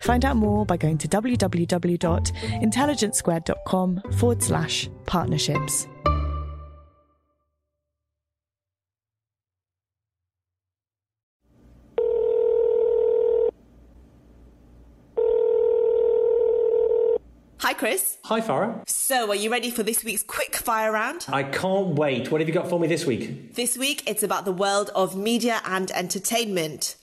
Find out more by going to www.intelligencesquared.com forward slash partnerships. Hi, Chris. Hi, Farah. So, are you ready for this week's quick fire round? I can't wait. What have you got for me this week? This week, it's about the world of media and entertainment.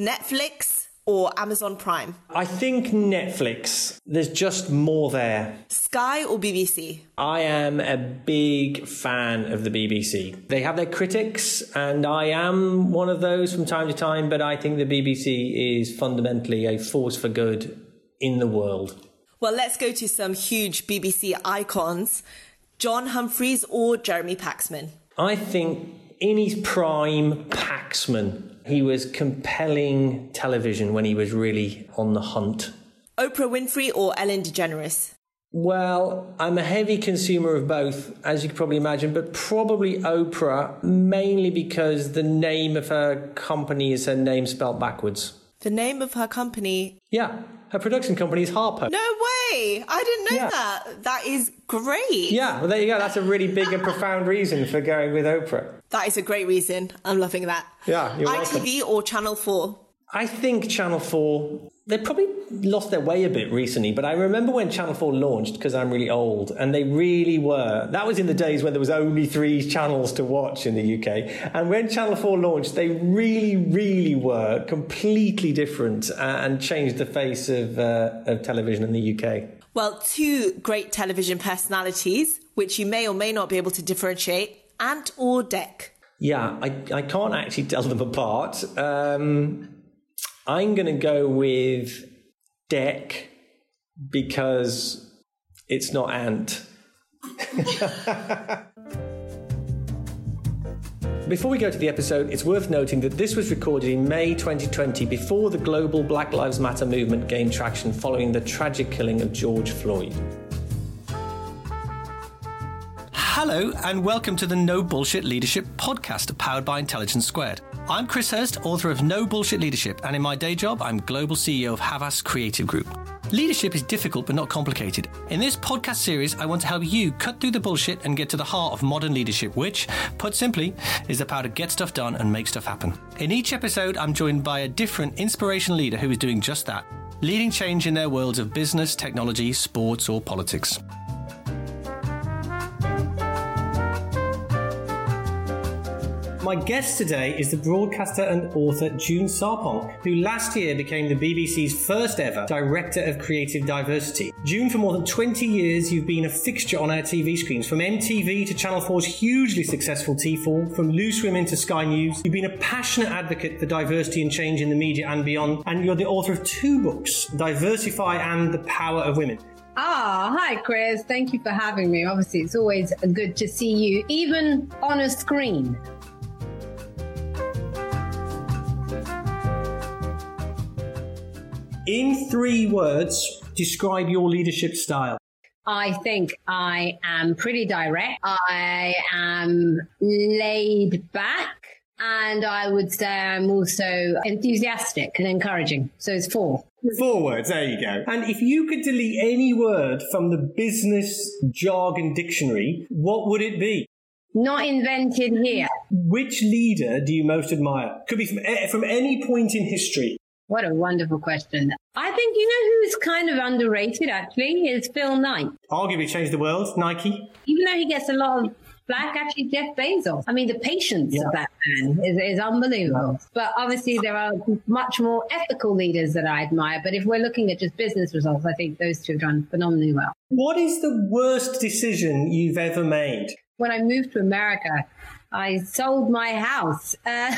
Netflix or Amazon Prime? I think Netflix. There's just more there. Sky or BBC? I am a big fan of the BBC. They have their critics, and I am one of those from time to time, but I think the BBC is fundamentally a force for good in the world. Well, let's go to some huge BBC icons John Humphrys or Jeremy Paxman? I think in his prime, Paxman. He was compelling television when he was really on the hunt. Oprah Winfrey or Ellen DeGeneres? Well, I'm a heavy consumer of both, as you can probably imagine, but probably Oprah, mainly because the name of her company is her name spelled backwards. The name of her company? Yeah, her production company is Harpo. No way! I didn't know Yeah. that. That is great. Yeah, well, there you go. That's a really big and profound reason for going with Oprah. That is a great reason. I'm loving that. Yeah, you're welcome. ITV or Channel 4? I think Channel 4, they probably lost their way a bit recently, but I remember when Channel 4 launched, because I'm really old, and they really were. That was in the days when there was only three channels to watch in the UK. And when Channel 4 launched, they really, really were completely different uh, and changed the face of, uh, of television in the UK. Well, two great television personalities, which you may or may not be able to differentiate Ant or Dec? Yeah, I, I can't actually tell them apart. Um, I'm going to go with Dec because it's not Ant. Before we go to the episode, it's worth noting that this was recorded in May 2020 before the global Black Lives Matter movement gained traction following the tragic killing of George Floyd. Hello, and welcome to the No Bullshit Leadership podcast powered by Intelligence Squared. I'm Chris Hurst, author of No Bullshit Leadership, and in my day job, I'm global CEO of Havas Creative Group. Leadership is difficult but not complicated. In this podcast series, I want to help you cut through the bullshit and get to the heart of modern leadership, which, put simply, is the power to get stuff done and make stuff happen. In each episode, I'm joined by a different inspirational leader who is doing just that, leading change in their worlds of business, technology, sports, or politics. My guest today is the broadcaster and author June Sarpong, who last year became the BBC's first ever Director of Creative Diversity. June, for more than 20 years, you've been a fixture on our TV screens, from MTV to Channel 4's hugely successful T4, from Loose Women to Sky News. You've been a passionate advocate for diversity and change in the media and beyond, and you're the author of two books, Diversify and The Power of Women. Ah, hi, Chris. Thank you for having me. Obviously, it's always good to see you, even on a screen. In three words, describe your leadership style. I think I am pretty direct. I am laid back. And I would say I'm also enthusiastic and encouraging. So it's four. Four words, there you go. And if you could delete any word from the business jargon dictionary, what would it be? Not invented here. Which leader do you most admire? Could be from, eh, from any point in history. What a wonderful question. I think you know who's kind of underrated actually is Phil Knight. Arguably changed the world, Nike. Even though he gets a lot of flack, actually Jeff Bezos. I mean, the patience yeah. of that man is, is unbelievable. Yeah. But obviously, there are much more ethical leaders that I admire. But if we're looking at just business results, I think those two have done phenomenally well. What is the worst decision you've ever made? When I moved to America, I sold my house. Uh,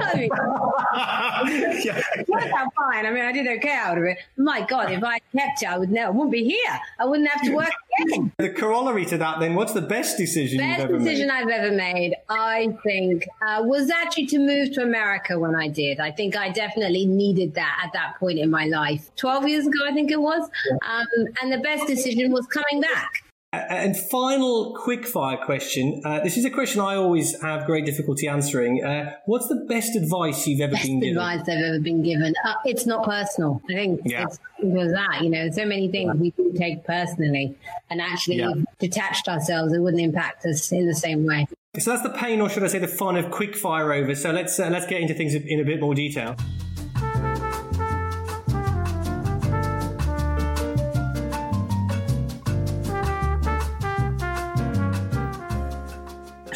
I mean, yeah. worked out fine. I mean, I did okay out of it. My God, if I kept it, I would never, I wouldn't be here. I wouldn't have to work again. The corollary to that, then, what's the best decision best decision made? I've ever made, I think, uh, was actually to move to America when I did. I think I definitely needed that at that point in my life. 12 years ago, I think it was. Um, and the best decision was coming back. And final quick fire question. Uh, this is a question I always have great difficulty answering. Uh, what's the best advice you've ever best been given? advice I've ever been given. Uh, it's not personal. I think yeah. it's because that, you know, so many things we do take personally and actually yeah. detached ourselves, it wouldn't impact us in the same way. So that's the pain, or should I say the fun of quick fire over. So let's, uh, let's get into things in a bit more detail.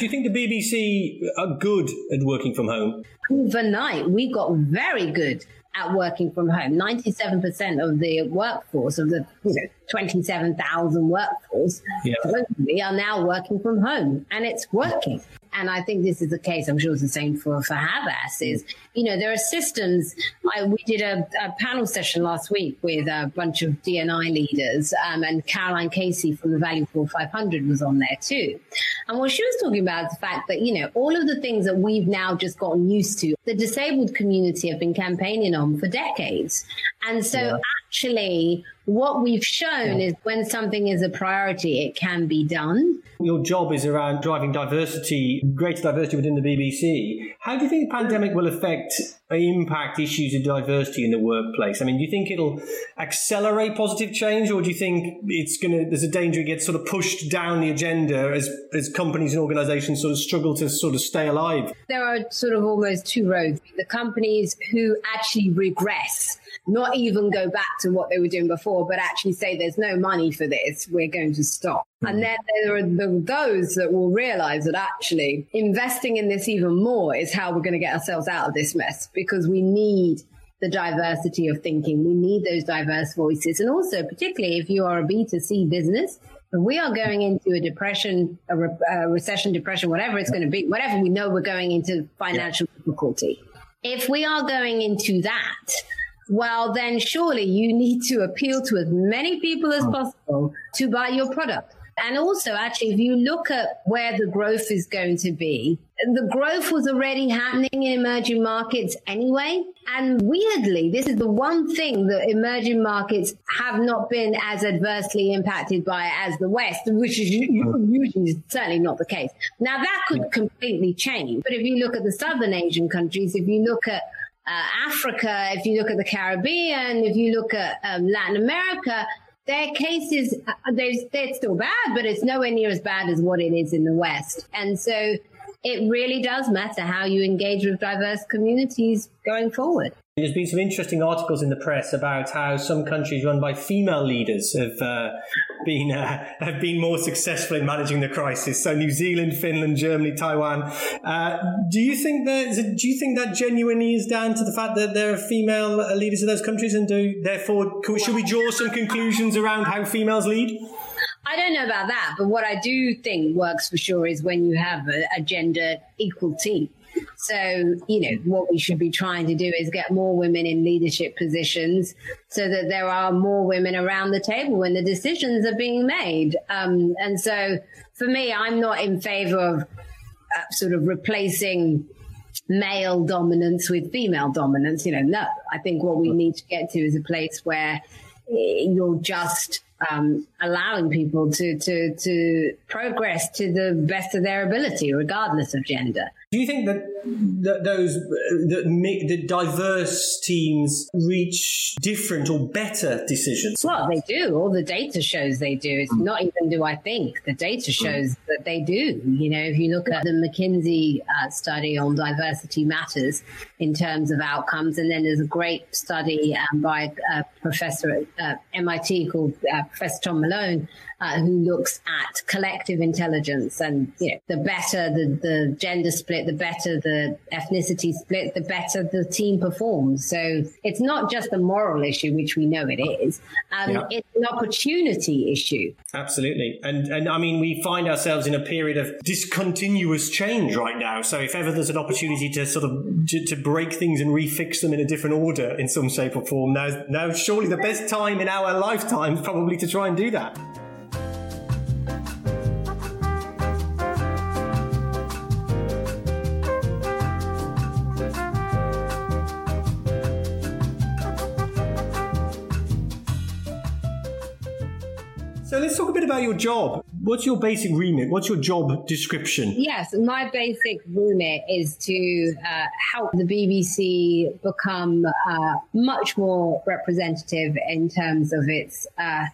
Do you think the BBC are good at working from home? Overnight, we got very good at working from home. 97% of the workforce, of the you know, 27,000 workforce, yeah. are now working from home and it's working and I think this is the case. I'm sure it's the same for for Havas. Is you know there are systems. I, we did a, a, panel session last week with a bunch of D&I leaders, um, and Caroline Casey from the Valuable 500 was on there too. And what she was talking about is the fact that you know all of the things that we've now just gotten used to, the disabled community have been campaigning on for decades, and so yeah. actually what we've shown yeah. is when something is a priority, it can be done. Your job is around driving diversity, greater diversity within the BBC. How do you think the pandemic will affect uh, impact issues of diversity in the workplace? I mean, do you think it'll accelerate positive change, or do you think it's going to? There's a danger it gets sort of pushed down the agenda as as companies and organisations sort of struggle to sort of stay alive. There are sort of almost two roads: the companies who actually regress not even go back to what they were doing before, but actually say there's no money for this, we're going to stop. Hmm. And then there are the, those that will realize that actually investing in this even more is how we're going to get ourselves out of this mess because we need the diversity of thinking. We need those diverse voices. And also, particularly if you are a B2C business, we are going into a depression, a, re- a recession, depression, whatever it's going to be, whatever we know we're going into financial difficulty. If we are going into that, well, then surely you need to appeal to as many people as oh. possible to buy your product. And also, actually, if you look at where the growth is going to be, the growth was already happening in emerging markets anyway. And weirdly, this is the one thing that emerging markets have not been as adversely impacted by as the West, which is mm. usually certainly not the case. Now, that could completely change. But if you look at the Southern Asian countries, if you look at uh, Africa, if you look at the Caribbean, if you look at um, Latin America, their cases, uh, they're, they're still bad, but it's nowhere near as bad as what it is in the West. And so it really does matter how you engage with diverse communities going forward. There's been some interesting articles in the press about how some countries run by female leaders have uh, been uh, have been more successful in managing the crisis. So New Zealand, Finland, Germany, Taiwan. Uh, do you think that do you think that genuinely is down to the fact that there are female leaders of those countries, and do therefore should we draw some conclusions around how females lead? I don't know about that, but what I do think works for sure is when you have a, a gender equal team. So, you know, what we should be trying to do is get more women in leadership positions so that there are more women around the table when the decisions are being made. Um, and so for me, I'm not in favor of uh, sort of replacing male dominance with female dominance. You know, no, I think what we need to get to is a place where you're just um, allowing people to, to, to progress to the best of their ability, regardless of gender. Do you think that, that those that make the diverse teams reach different or better decisions? Well, they do. All the data shows they do. It's mm. not even do I think. The data shows mm. that they do. You know, if you look at the McKinsey uh, study on diversity matters in terms of outcomes, and then there's a great study um, by a professor at uh, MIT called uh, Professor Tom Malone uh, who looks at collective intelligence and you know, the better the, the gender split, the better the ethnicity split, the better the team performs. So it's not just a moral issue, which we know it is. Um, yeah. It's an opportunity issue. Absolutely. And, and I mean, we find ourselves in a period of discontinuous change right now. So if ever there's an opportunity to sort of to, to break things and refix them in a different order in some shape or form, now, now surely the best time in our lifetime probably to try and do that. So let's talk a bit about your job. What's your basic remit? What's your job description? Yes, my basic remit is to uh, help the BBC become uh, much more representative in terms of its uh,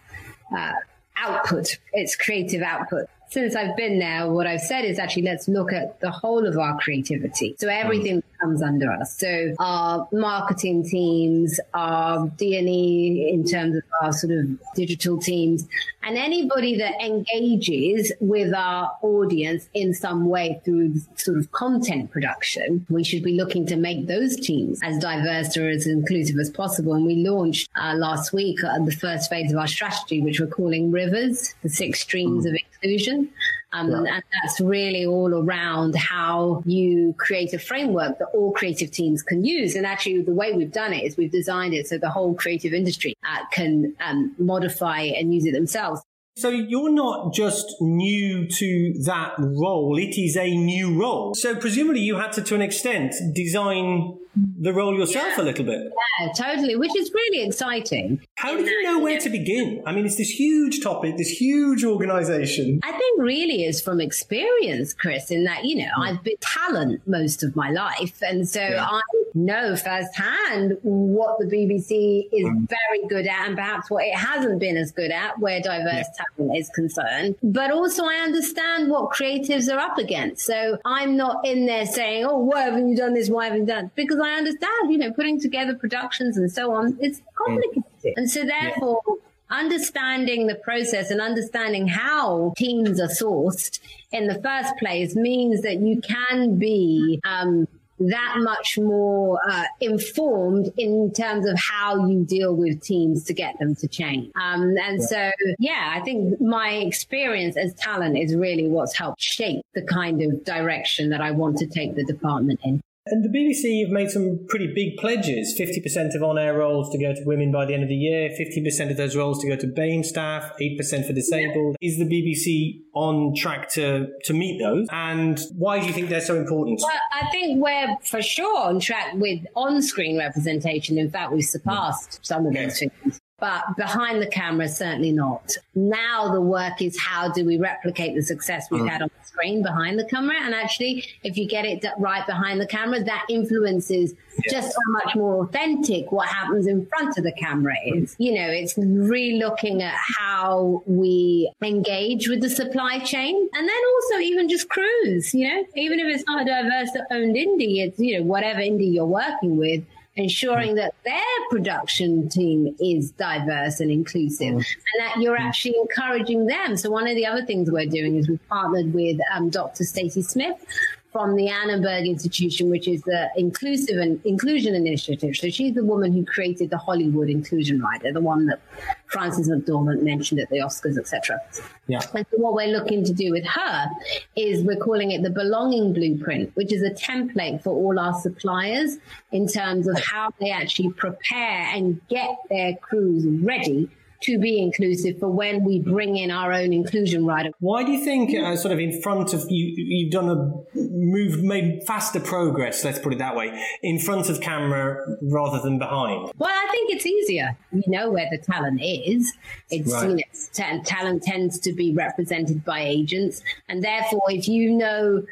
uh output, its creative output since I've been there, what I've said is actually let's look at the whole of our creativity. So everything comes under us. So our marketing teams, our D&E in terms of our sort of digital teams, and anybody that engages with our audience in some way through sort of content production, we should be looking to make those teams as diverse or as inclusive as possible. And we launched uh, last week uh, the first phase of our strategy, which we're calling Rivers, the six streams mm. of inclusion. Um, yeah. And that's really all around how you create a framework that all creative teams can use. And actually, the way we've done it is we've designed it so the whole creative industry uh, can um, modify and use it themselves. So you're not just new to that role, it is a new role. So presumably you had to, to an extent, design the role yourself yeah. a little bit. Yeah, totally, which is really exciting. How did you know where to begin? I mean, it's this huge topic, this huge organization. I think really is from experience, Chris, in that, you know, mm. I've been talent most of my life. And so yeah. I know firsthand what the BBC is mm. very good at and perhaps what it hasn't been as good at where diverse yeah. talent is concerned. But also I understand what creatives are up against. So I'm not in there saying, oh, why haven't you done this? Why haven't you done? Because I understand, you know, putting together productions and so on, it's complicated. Mm. And so therefore, yeah understanding the process and understanding how teams are sourced in the first place means that you can be um, that much more uh, informed in terms of how you deal with teams to get them to change. Um, and yeah. so, yeah, I think my experience as talent is really what's helped shape the kind of direction that I want to take the department in. And the BBC have made some pretty big pledges 50% of on air roles to go to women by the end of the year, 50% of those roles to go to BAME staff, 8% for disabled. Yeah. Is the BBC on track to, to meet those? And why do you think they're so important? Well, I think we're for sure on track with on screen representation. In fact, we've surpassed some of those figures but behind the camera, certainly not. Now the work is how do we replicate the success we've mm. had on the screen behind the camera? And actually, if you get it right behind the camera, that influences yes. just so much more authentic what happens in front of the camera is. You know, it's re-looking at how we engage with the supply chain and then also even just crews, you know, even if it's not a diverse owned indie, it's, you know, whatever indie you're working with ensuring that their production team is diverse and inclusive and that you're actually encouraging them. So one of the other things we're doing is we've partnered with um, Dr. Stacy Smith, from the Annenberg Institution, which is the inclusive and inclusion initiative. So she's the woman who created the Hollywood Inclusion Rider, the one that Frances McDormand mentioned at the Oscars, etc. Yeah. And so what we're looking to do with her is we're calling it the Belonging Blueprint, which is a template for all our suppliers in terms of how they actually prepare and get their crews ready to be inclusive for when we bring in our own inclusion rider. Why do you think, uh, sort of in front of you, you've done a move, made faster progress, let's put it that way, in front of camera rather than behind? Well, I think it's easier. You know where the talent is. It's, right. you know, talent tends to be represented by agents. And therefore, if you know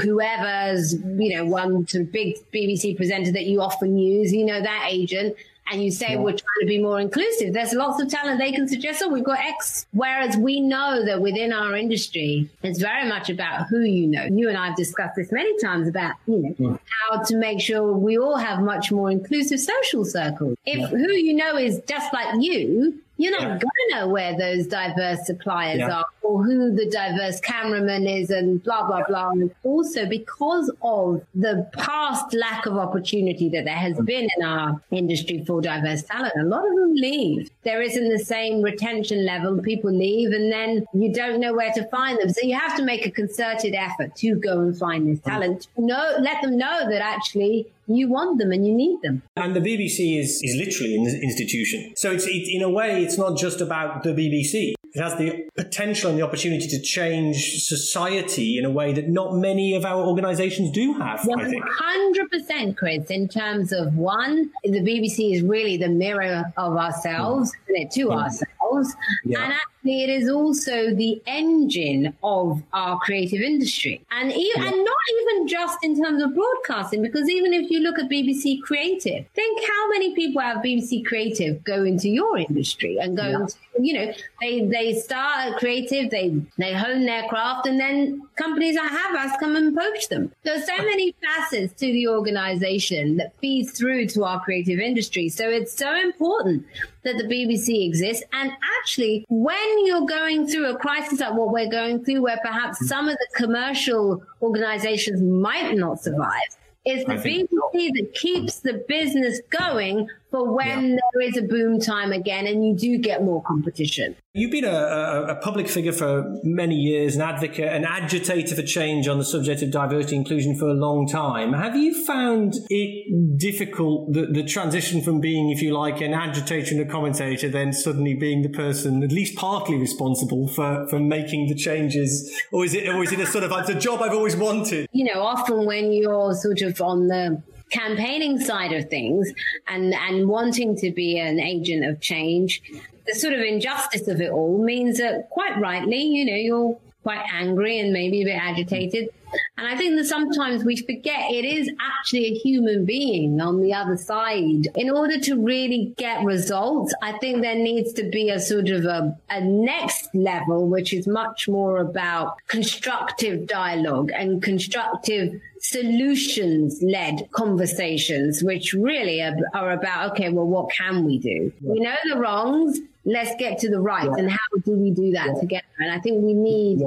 whoever's, you know, one sort of big BBC presenter that you often use, you know, that agent, and you say yeah. we're trying to be more inclusive, there's lots of talent they can suggest, oh, we've got X. Whereas we know that within our industry, it's very much about who you know. You and I have discussed this many times about, you know, yeah. how to make sure we all have much more inclusive social circles. If yeah. who you know is just like you, you're not yeah. going to know where those diverse suppliers yeah. are or who the diverse cameraman is and blah, blah, blah. And also because of the past lack of opportunity that there has been in our industry for diverse talent, a lot of them leave. There isn't the same retention level. People leave and then you don't know where to find them. So you have to make a concerted effort to go and find this mm. talent. No, let them know that actually you want them and you need them. And the BBC is, is literally an institution. So it's, it, in a way, it's not just about the BBC. It has the potential and the opportunity to change society in a way that not many of our organisations do have, 100%, Chris, in terms of one, the BBC is really the mirror of ourselves, mm. to mm. ourselves. Yeah. And it is also the engine of our creative industry. And, even, yeah. and not even just in terms of broadcasting, because even if you look at BBC Creative, think how many people have BBC Creative go into your industry and go yeah. into, you know, they, they start creative, they they hone their craft, and then companies that have Havas come and poach them. There's so many facets to the organization that feeds through to our creative industry. So it's so important that the BBC exists. And actually, when you're going through a crisis like what we're going through, where perhaps mm-hmm. some of the commercial organizations might not survive, it's the BBC that keeps the business going for when yeah. there is a boom time again and you do get more competition. You've been a, a, a, public figure for many years, an advocate, an agitator for change on the subject of diversity inclusion for a long time. Have you found it difficult, the, the transition from being, if you like, an agitator and a commentator, then suddenly being the person at least partly responsible for, for making the changes? Or is it, or is it a sort of, it's a job I've always wanted? You know, often when you're sort of on the campaigning side of things and, and wanting to be an agent of change, the sort of injustice of it all means that quite rightly, you know, you're quite angry and maybe a bit agitated. And I think that sometimes we forget it is actually a human being on the other side. In order to really get results, I think there needs to be a sort of a, a next level, which is much more about constructive dialogue and constructive solutions led conversations, which really are, are, about, okay, well, what can we do? Yeah. We know the wrongs. Let's get to the right. Yeah. And how do we do that yeah. together? And I think we need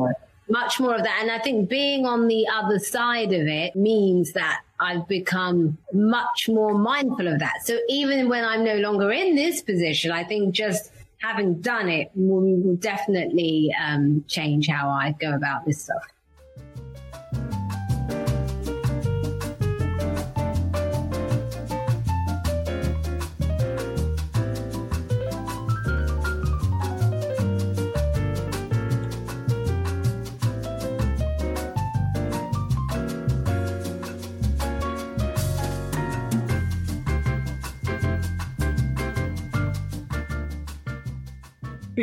much more of that. And I think being on the other side of it means that I've become much more mindful of that. So even when I'm no longer in this position, I think just having done it will, will definitely um, change how I go about this stuff.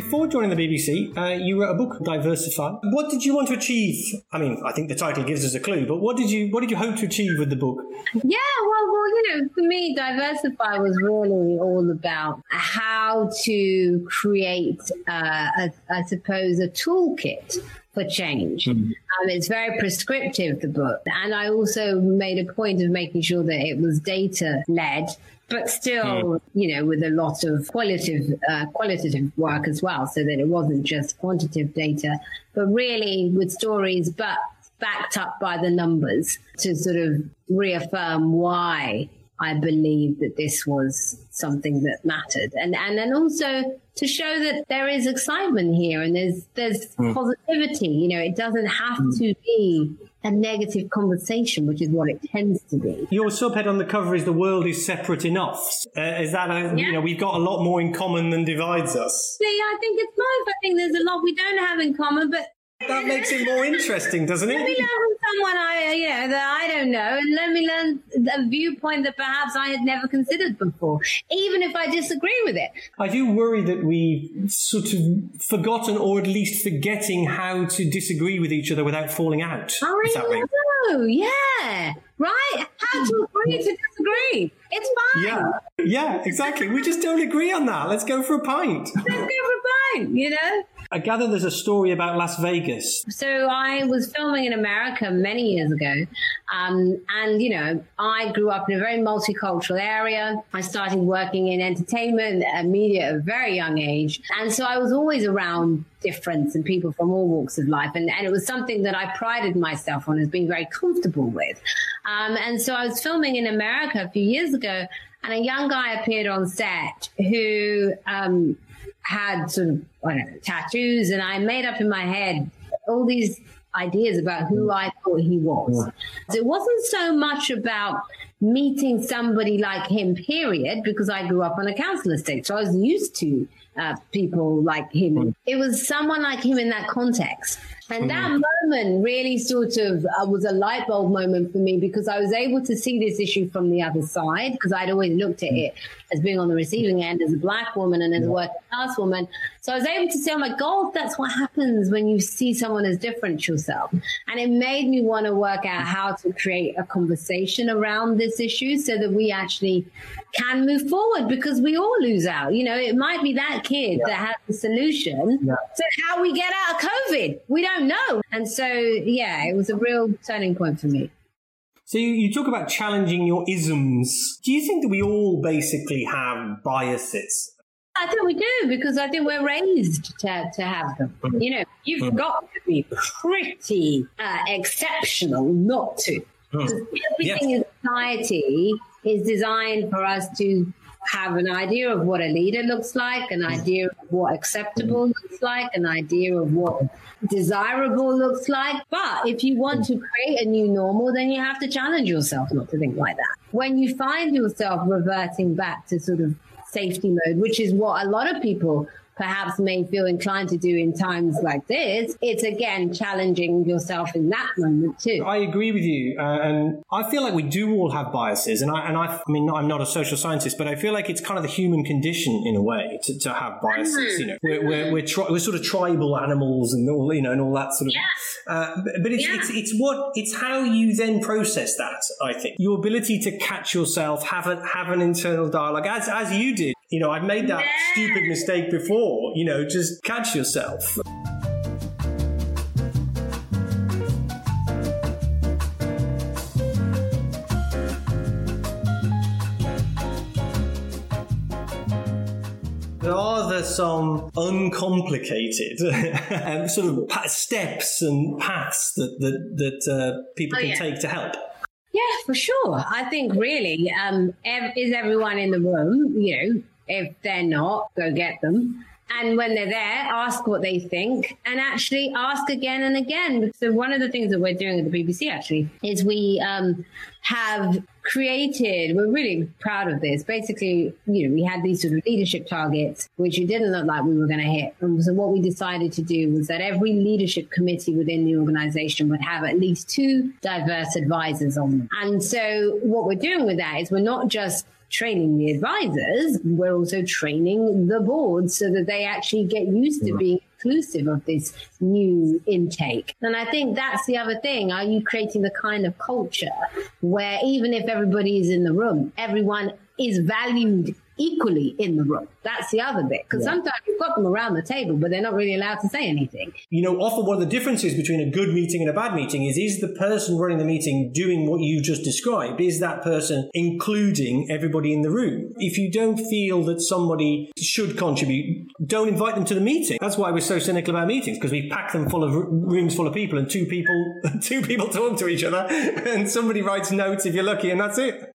Before joining the BBC, uh, you wrote a book, Diversify. What did you want to achieve? I mean, I think the title gives us a clue, but what did you what did you hope to achieve with the book? Yeah, well, well, you know, for me, Diversify was really all about how to create, uh, a, I suppose, a toolkit for change. Mm. Um, it's very prescriptive, the book. And I also made a point of making sure that it was data led but still, mm. you know, with a lot of qualitative uh, qualitative work as well, so that it wasn't just quantitative data, but really with stories, but backed up by the numbers to sort of reaffirm why I believe that this was something that mattered. And, and then also to show that there is excitement here and there's, there's mm. positivity. You know, it doesn't have mm. to be a negative conversation, which is what it tends to be. Your subhead on the cover is "The world is separate enough." Uh, is that a, yeah. you know we've got a lot more in common than divides us? See, I think it's both. I think there's a lot we don't have in common, but that makes it more interesting, doesn't it? Let me learn from someone I, uh, you know, that I don't know, and let me learn a viewpoint that perhaps I had never considered before, even if I disagree with it. I do worry that we've sort of forgotten, or at least forgetting, how to disagree with each other without falling out. I know, yeah, right. How to agree to disagree. It's fine. Yeah, yeah, exactly. we just don't agree on that. Let's go for a pint. Let's go for a pint. You know. I gather there's a story about Las Vegas. So I was filming in America many years ago. Um, and, you know, I grew up in a very multicultural area. I started working in entertainment and media at a very young age. And so I was always around difference and people from all walks of life. And, and it was something that I prided myself on as being very comfortable with. Um, and so I was filming in America a few years ago and a young guy appeared on set who, um, had sort of I don't know, tattoos, and I made up in my head all these ideas about who I thought he was. It wasn't so much about meeting somebody like him, period, because I grew up on a council estate, so I was used to uh, people like him. It was someone like him in that context. And that mm. moment really sort of uh, was a light bulb moment for me because I was able to see this issue from the other side because I'd always looked at it as being on the receiving end as a black woman and as a working class woman. So I was able to say, oh my God, that's what happens when you see someone as different to yourself. And it made me want to work out how to create a conversation around this issue so that we actually can move forward because we all lose out. You know, it might be that kid yeah. that has the solution. Yeah. So how we get out of COVID, we don't know. And so, yeah, it was a real turning point for me. So you, you talk about challenging your isms. Do you think that we all basically have biases? I think we do because I think we're raised to, to have them. Mm-hmm. You know, you've mm-hmm. got to be pretty uh, exceptional not to. Mm. Everything in society is designed for us to have an idea of what a leader looks like, an mm. idea of what acceptable mm. looks like, an idea of what desirable looks like. But if you want mm. to create a new normal, then you have to challenge yourself not to think like that. When you find yourself reverting back to sort of safety mode, which is what a lot of people perhaps may feel inclined to do in times like this, it's again challenging yourself in that moment too. I agree with you, uh, and I feel like we do all have biases, and I and I, I mean I'm not a social scientist, but I feel like it's kind of the human condition in a way to, to have biases. Mm-hmm. You know, we're we're we're, tri- we're, sort of tribal animals and all you know and all that sort of. Yeah. Uh, but it's, yeah. it's it's what it's how you then process that. I think your ability to catch yourself, have a have an internal dialogue as as you did you know, I've made that stupid mistake before. You know, just catch yourself. There are there some uncomplicated um, sort of steps and paths that that, that uh, people oh, can yeah. take to help? Yeah, for sure. I think really, um, is everyone in the room, you know, if they're not, go get them. And when they're there, ask what they think and actually ask again and again. So one of the things that we're doing at the BBC actually is we um, have created, we're really proud of this. Basically, you know, we had these sort of leadership targets, which it didn't look like we were going to hit. And so what we decided to do was that every leadership committee within the organization would have at least two diverse advisors on them. And so what we're doing with that is we're not just training the advisors, we're also training the board so that they actually get used to mm. being inclusive of this new intake. And I think that's the other thing. Are you creating the kind of culture where even if everybody is in the room, everyone is valued equally in the room. That's the other bit. Because yeah. sometimes you've got them around the table, but they're not really allowed to say anything. You know, often one of the differences between a good meeting and a bad meeting is is the person running the meeting doing what you just described? Is that person including everybody in the room? If you don't feel that somebody should contribute, don't invite them to the meeting. That's why we're so cynical about meetings because we pack them full of rooms full of people and two people two people talk to each other and somebody writes notes if you're lucky and that's it.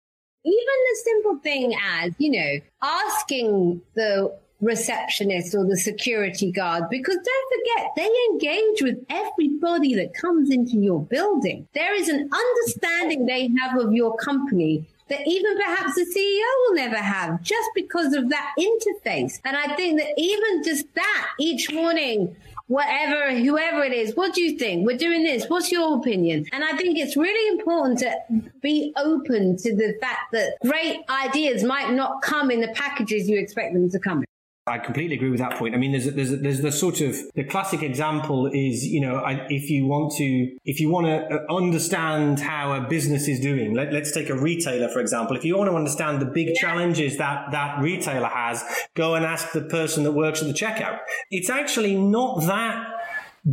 Even the simple thing as, you know, asking the receptionist or the security guard because don't forget they engage with everybody that comes into your building. There is an understanding they have of your company that even perhaps the CEO will never have just because of that interface. And I think that even just that each morning, whatever, whoever it is, what do you think? We're doing this. What's your opinion? And I think it's really important to be open to the fact that great ideas might not come in the packages you expect them to come in. I completely agree with that point. I mean, there's a, there's a, there's the sort of the classic example is you know I, if you want to if you want to uh, understand how a business is doing, let, us take a retailer for example. If you want to understand the big yeah. challenges that that retailer has, go and ask the person that works at the checkout. It's actually not that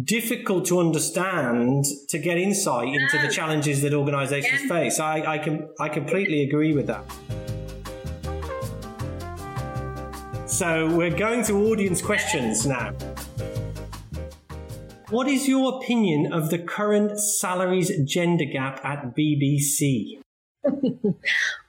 difficult to understand to get insight into the challenges that organizations yeah. face. I, I can I completely agree with that. So we're going to audience questions now. What is your opinion of the current salaries gender gap at BBC?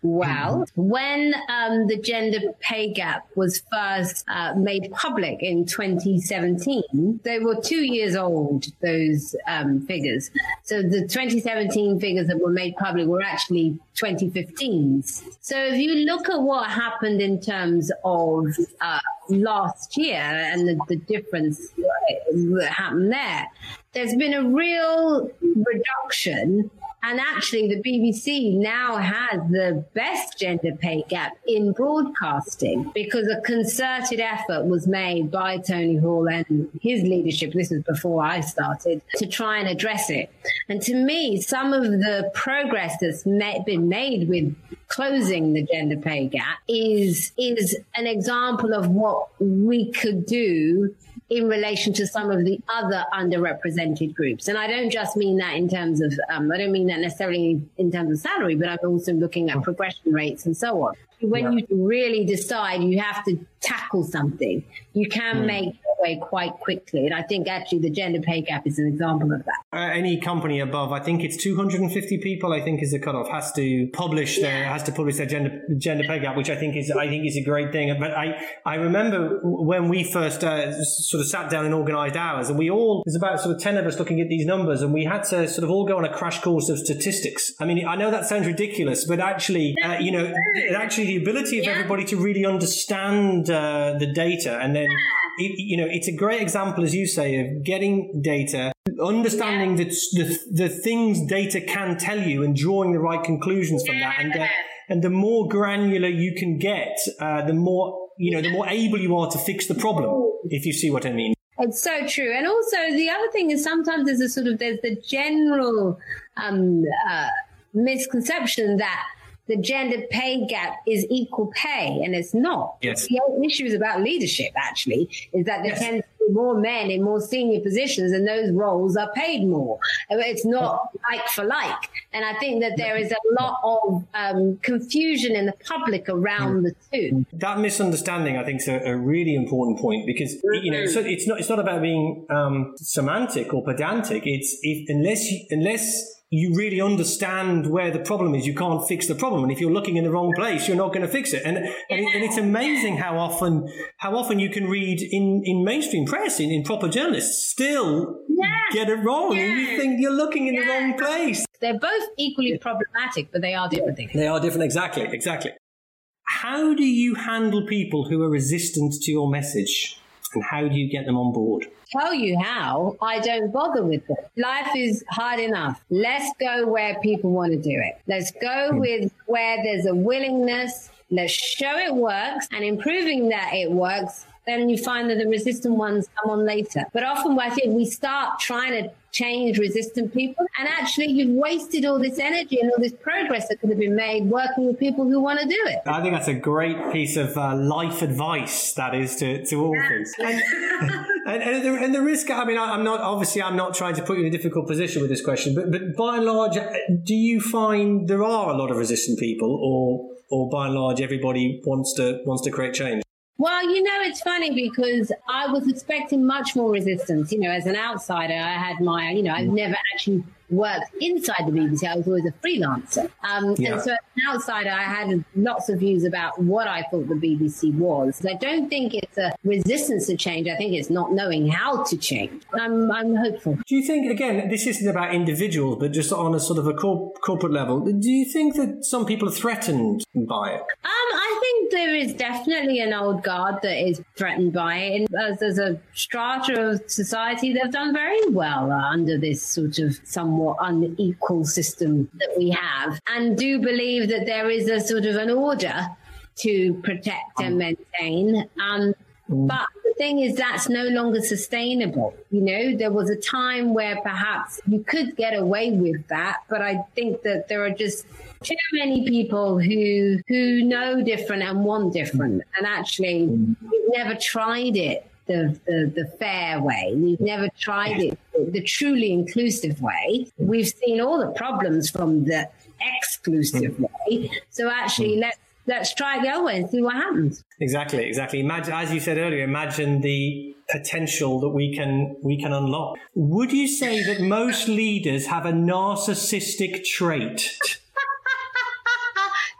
Well, when um, the gender pay gap was first uh, made public in 2017, they were two years old, those um, figures. So the 2017 figures that were made public were actually 2015's. So if you look at what happened in terms of uh, last year and the, the difference that happened there, there's been a real reduction and actually, the BBC now has the best gender pay gap in broadcasting because a concerted effort was made by Tony Hall and his leadership. This was before I started to try and address it. And to me, some of the progress that's been made with closing the gender pay gap is is an example of what we could do in relation to some of the other underrepresented groups. And I don't just mean that in terms of, um, I don't mean that necessarily in terms of salary, but I'm also looking at progression rates and so on. When yeah. you really decide you have to tackle something, you can mm. make way quite quickly. And I think actually the gender pay gap is an example of that. Uh, any company above, I think it's 250 people, I think is the cutoff, has to publish their, yeah. has to publish their gender, gender pay gap, which I think is, I think is a great thing. But I, I remember when we first uh, sort of sat down and organized ours and we all, there's about sort of 10 of us looking at these numbers and we had to sort of all go on a crash course of statistics. I mean, I know that sounds ridiculous, but actually, uh, you know, actually the ability of yeah. everybody to really understand uh, the data and then, it, you know, it's a great example, as you say, of getting data, understanding yeah. the, the, the things data can tell you, and drawing the right conclusions from that. And uh, and the more granular you can get, uh, the more you know, the more able you are to fix the problem. If you see what I mean. It's so true. And also the other thing is sometimes there's a sort of there's the general um, uh, misconception that the gender pay gap is equal pay, and it's not. Yes. The issue is about leadership, actually, is that there yes. tends to be more men in more senior positions, and those roles are paid more. It's not like for like. And I think that there is a lot of um, confusion in the public around the two. That misunderstanding, I think, is a, a really important point because you know so it's not it's not about being um, semantic or pedantic. It's if, unless you, unless you really understand where the problem is, you can't fix the problem. And if you're looking in the wrong place, you're not going to fix it. And, and, it, and it's amazing how often, how often you can read in, in mainstream press, in, in proper journalists, still yeah. get it wrong. Yeah. And you think you're looking in yeah. the wrong place. They're both equally problematic, but they are different things. They are different. Exactly. Exactly. How do you handle people who are resistant to your message? And how do you get them on board? Tell you how, I don't bother with it. Life is hard enough. Let's go where people want to do it. Let's go hmm. with where there's a willingness. Let's show it works and improving that it works then you find that the resistant ones come on later. But often I think we start trying to change resistant people and actually you've wasted all this energy and all this progress that could have been made working with people who want to do it. I think that's a great piece of uh, life advice that is to, to all things. And, and, and, the, and the risk, I mean, I'm not, obviously I'm not trying to put you in a difficult position with this question, but, but by and large, do you find there are a lot of resistant people or or by and large everybody wants to wants to create change? Well, you know, it's funny because I was expecting much more resistance. You know, as an outsider, I had my, you know, I've never actually worked inside the BBC. I was always a freelancer. Um, Yeah. And so as an outsider, I had lots of views about what I thought the BBC was. I don't think it's a resistance to change. I think it's not knowing how to change. I'm, I'm hopeful. Do you think, again, this isn't about individuals, but just on a sort of a corp- corporate level, do you think that some people are threatened by it? Um, think there is definitely an old guard that is threatened by it. And as, as a strata of society, they've done very well under this sort of somewhat unequal system that we have, and do believe that there is a sort of an order to protect and maintain. Um, but thing is, that's no longer sustainable. You know, there was a time where perhaps you could get away with that, but I think that there are just too many people who who know different and want different, and actually, we've never tried it. The, the, the fair way. We've never tried it the truly inclusive way. We've seen all the problems from the exclusive way. So actually, let's let's try it the other way and see what happens. Exactly, exactly. Imagine, as you said earlier, imagine the potential that we can we can unlock. Would you say that most leaders have a narcissistic trait?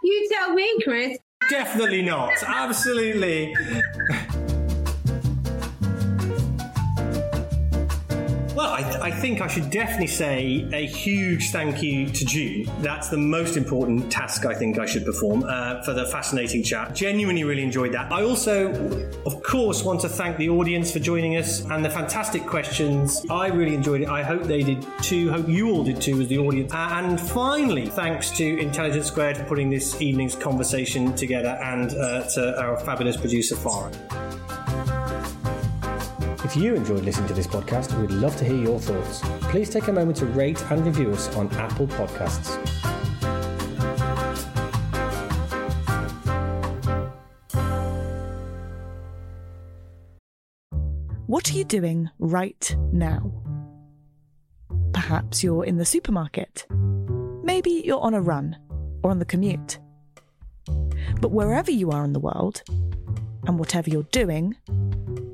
You tell me, Chris. Definitely not. Absolutely. Well, I, I think I should definitely say a huge thank you to June. That's the most important task I think I should perform uh, for the fascinating chat. Genuinely really enjoyed that. I also, of course, want to thank the audience for joining us and the fantastic questions. I really enjoyed it. I hope they did too. Hope you all did too as the audience. Uh, and finally, thanks to Intelligence Squared for putting this evening's conversation together and uh, to our fabulous producer, Farah. If you enjoyed listening to this podcast, we'd love to hear your thoughts. Please take a moment to rate and review us on Apple Podcasts. What are you doing right now? Perhaps you're in the supermarket. Maybe you're on a run or on the commute. But wherever you are in the world, and whatever you're doing,